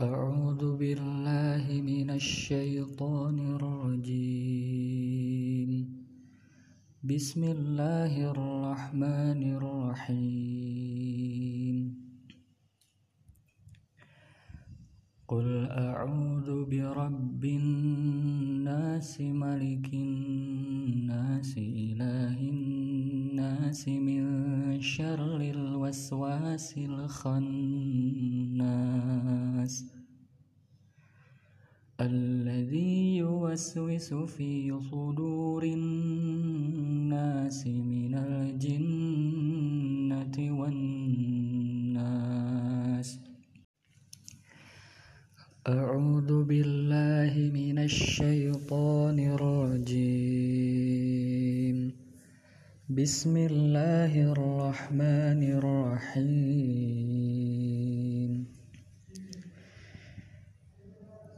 أعوذ بالله من الشيطان الرجيم. بسم الله الرحمن الرحيم. قل أعوذ برب الناس ملك الناس إله الناس من شر الوسواس الخناس. الذي يوسوس في صدور الناس من الجنة والناس. أعوذ بالله من الشيطان الرجيم. بسم الله الرحمن الرحيم.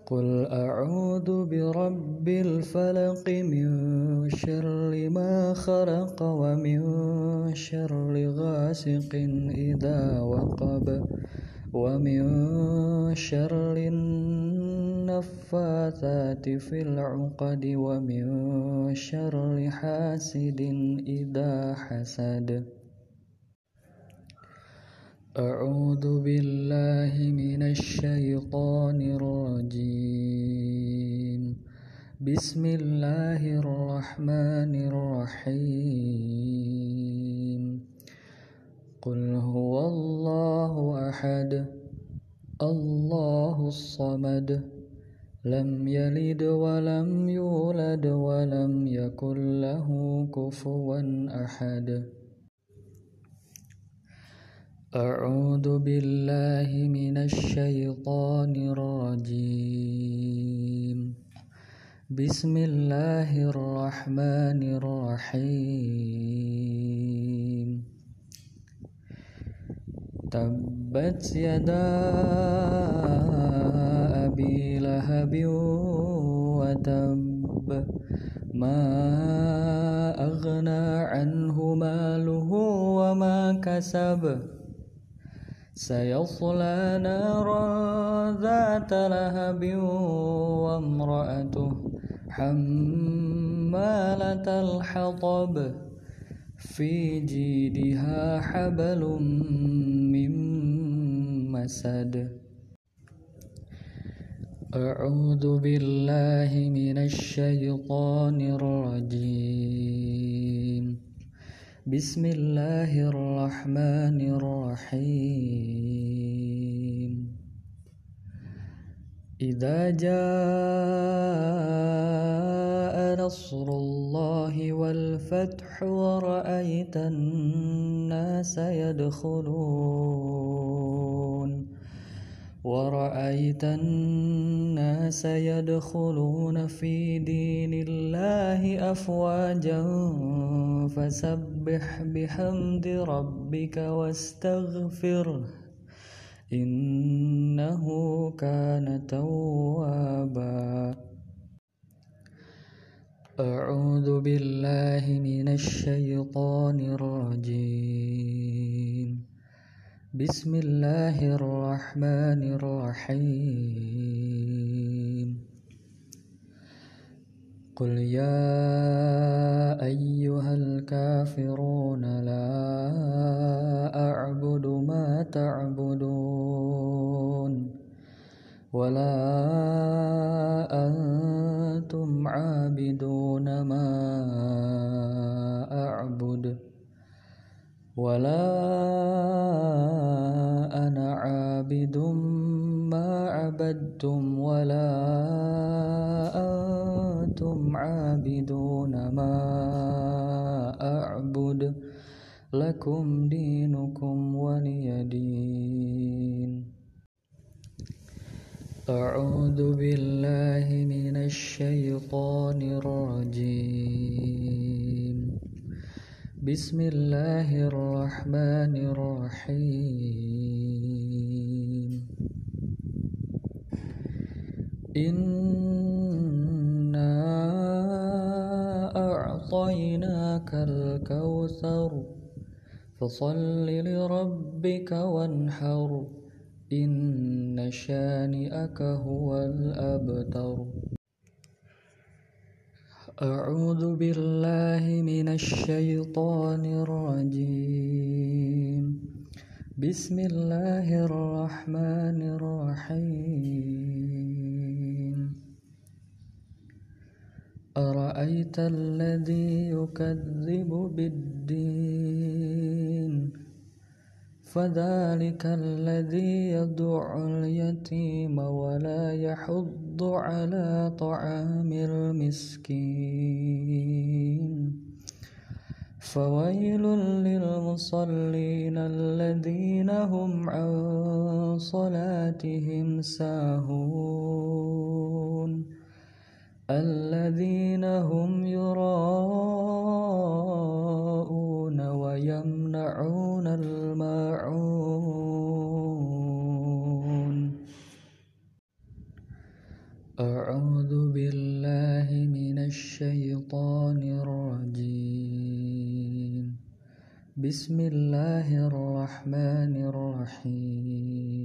قل أعوذ برب الفلق من شر ما خلق ومن شر غاسق إذا وقب. ومن شر النفاثات في العقد ومن شر حاسد إذا حسد. أعوذ بالله من الشيطان الرجيم. بسم الله الرحمن الرحيم. قل هو الله أحد الله الصمد. لم يلد ولم يولد ولم يكن له كفوا أحد. أعوذ بالله من الشيطان الرجيم. بسم الله الرحمن الرحيم. تبت يدا أبي لهب وتب ما أغنى عنه ماله وما كسب سيصلى نارا ذات لهب وامرأته حمالة الحطب في جيدها حبل من مسد. أعوذ بالله من الشيطان الرجيم. بسم الله الرحمن الرحيم. إذا جاء نصر الله والفتح ورأيت الناس يدخلون ورأيت الناس يدخلون في دين الله أفواجا فسبح بحمد ربك واستغفره إنه كان توابا أعوذ بالله من الشيطان الرجيم. بسم الله الرحمن الرحيم. قل يا أيها الكافرون لا أعبد ما تعبدون ولا أنتم عابدون ما أعبد لكم دينكم ولي دين. أعوذ بالله من الشيطان الرجيم. بسم الله الرحمن الرحيم. الكوثر فصل لربك وانحر إن شانئك هو الأبتر. أعوذ بالله من الشيطان الرجيم. بسم الله الرحمن الرحيم. أرأيت الذي يكذب بالدين؟ فذلك الذي يدع اليتيم ولا يحض على طعام المسكين. فويل للمصلين الذين هم عن صلاتهم ساهون. الذين هم يراءون ويمنعون الماعون. أعوذ بالله من الشيطان الرجيم. بسم الله الرحمن الرحيم.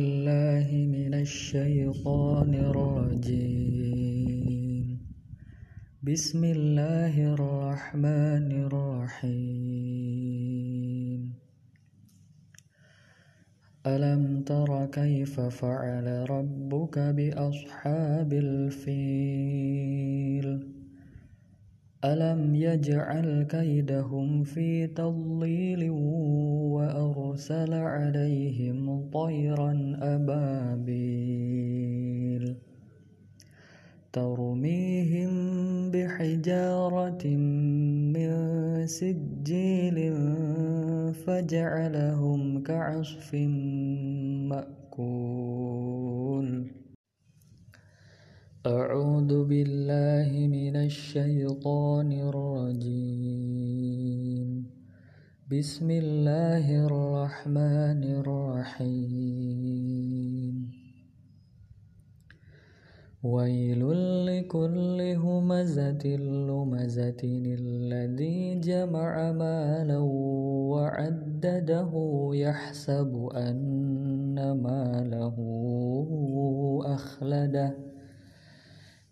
الشيطان الرجيم. بسم الله الرحمن الرحيم. ألم تر كيف فعل ربك بأصحاب الفيل؟ ألم يجعل كيدهم في تضليل وأرسل عليهم طيرا أبابيل ترميهم بحجارة من سجيل فجعلهم كعصف مأكول أعوذ بالله من الشيطان الرجيم. بسم الله الرحمن الرحيم. ويل لكل همزة لمزة الذي جمع مالا وعدده يحسب أن ماله أخلده.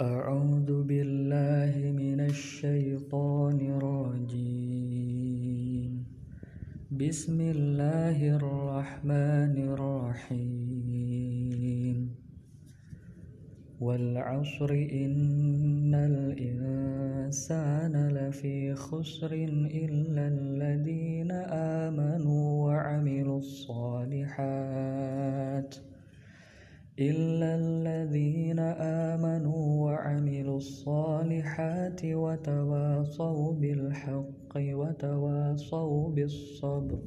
أعوذ بالله من الشيطان الرجيم. بسم الله الرحمن الرحيم. والعصر إن الإنسان لفي خسر إلا الذين وتواصوا بالحق وتواصوا بالصبر.